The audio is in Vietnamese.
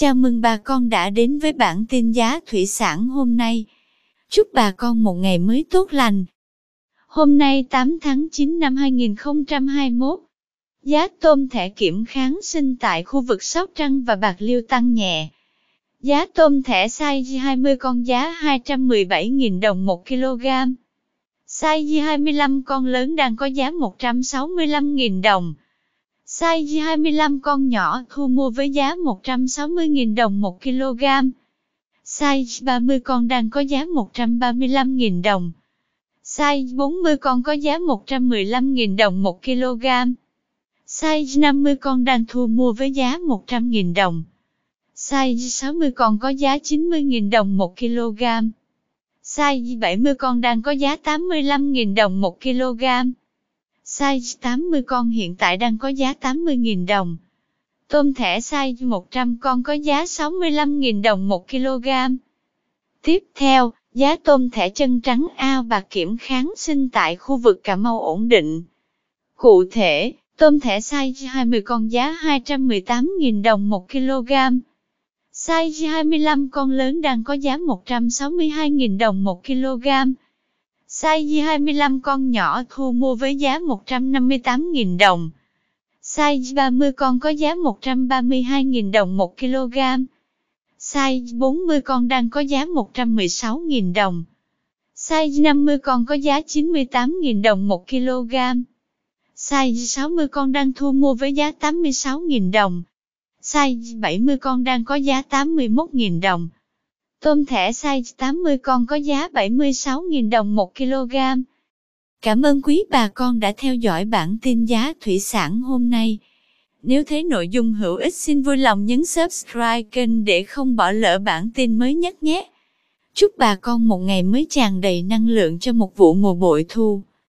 Chào mừng bà con đã đến với bản tin giá thủy sản hôm nay. Chúc bà con một ngày mới tốt lành. Hôm nay 8 tháng 9 năm 2021, giá tôm thẻ kiểm kháng sinh tại khu vực Sóc Trăng và Bạc Liêu tăng nhẹ. Giá tôm thẻ size 20 con giá 217.000 đồng 1 kg. Size 25 con lớn đang có giá 165.000 đồng. Size 25 con nhỏ, thu mua với giá 160.000 đồng 1 kg. Size 30 con đang có giá 135.000 đồng. Size 40 con có giá 115.000 đồng 1 kg. Size 50 con đang thu mua với giá 100.000 đồng. Size 60 con có giá 90.000 đồng 1 kg. Size 70 con đang có giá 85.000 đồng 1 kg. Size 80 con hiện tại đang có giá 80.000 đồng. Tôm thẻ size 100 con có giá 65.000 đồng 1 kg. Tiếp theo, giá tôm thẻ chân trắng ao bạc kiểm kháng sinh tại khu vực Cà Mau ổn định. Cụ thể, tôm thẻ size 20 con giá 218.000 đồng 1 kg. Size 25 con lớn đang có giá 162.000 đồng 1 kg. Size 25 con nhỏ thu mua với giá 158.000 đồng. Size 30 con có giá 132.000 đồng 1 kg. Size 40 con đang có giá 116.000 đồng. Size 50 con có giá 98.000 đồng 1 kg. Size 60 con đang thu mua với giá 86.000 đồng. Size 70 con đang có giá 81.000 đồng. Tôm thẻ size 80 con có giá 76.000 đồng 1 kg. Cảm ơn quý bà con đã theo dõi bản tin giá thủy sản hôm nay. Nếu thấy nội dung hữu ích, xin vui lòng nhấn subscribe kênh để không bỏ lỡ bản tin mới nhất nhé. Chúc bà con một ngày mới tràn đầy năng lượng cho một vụ mùa bội thu.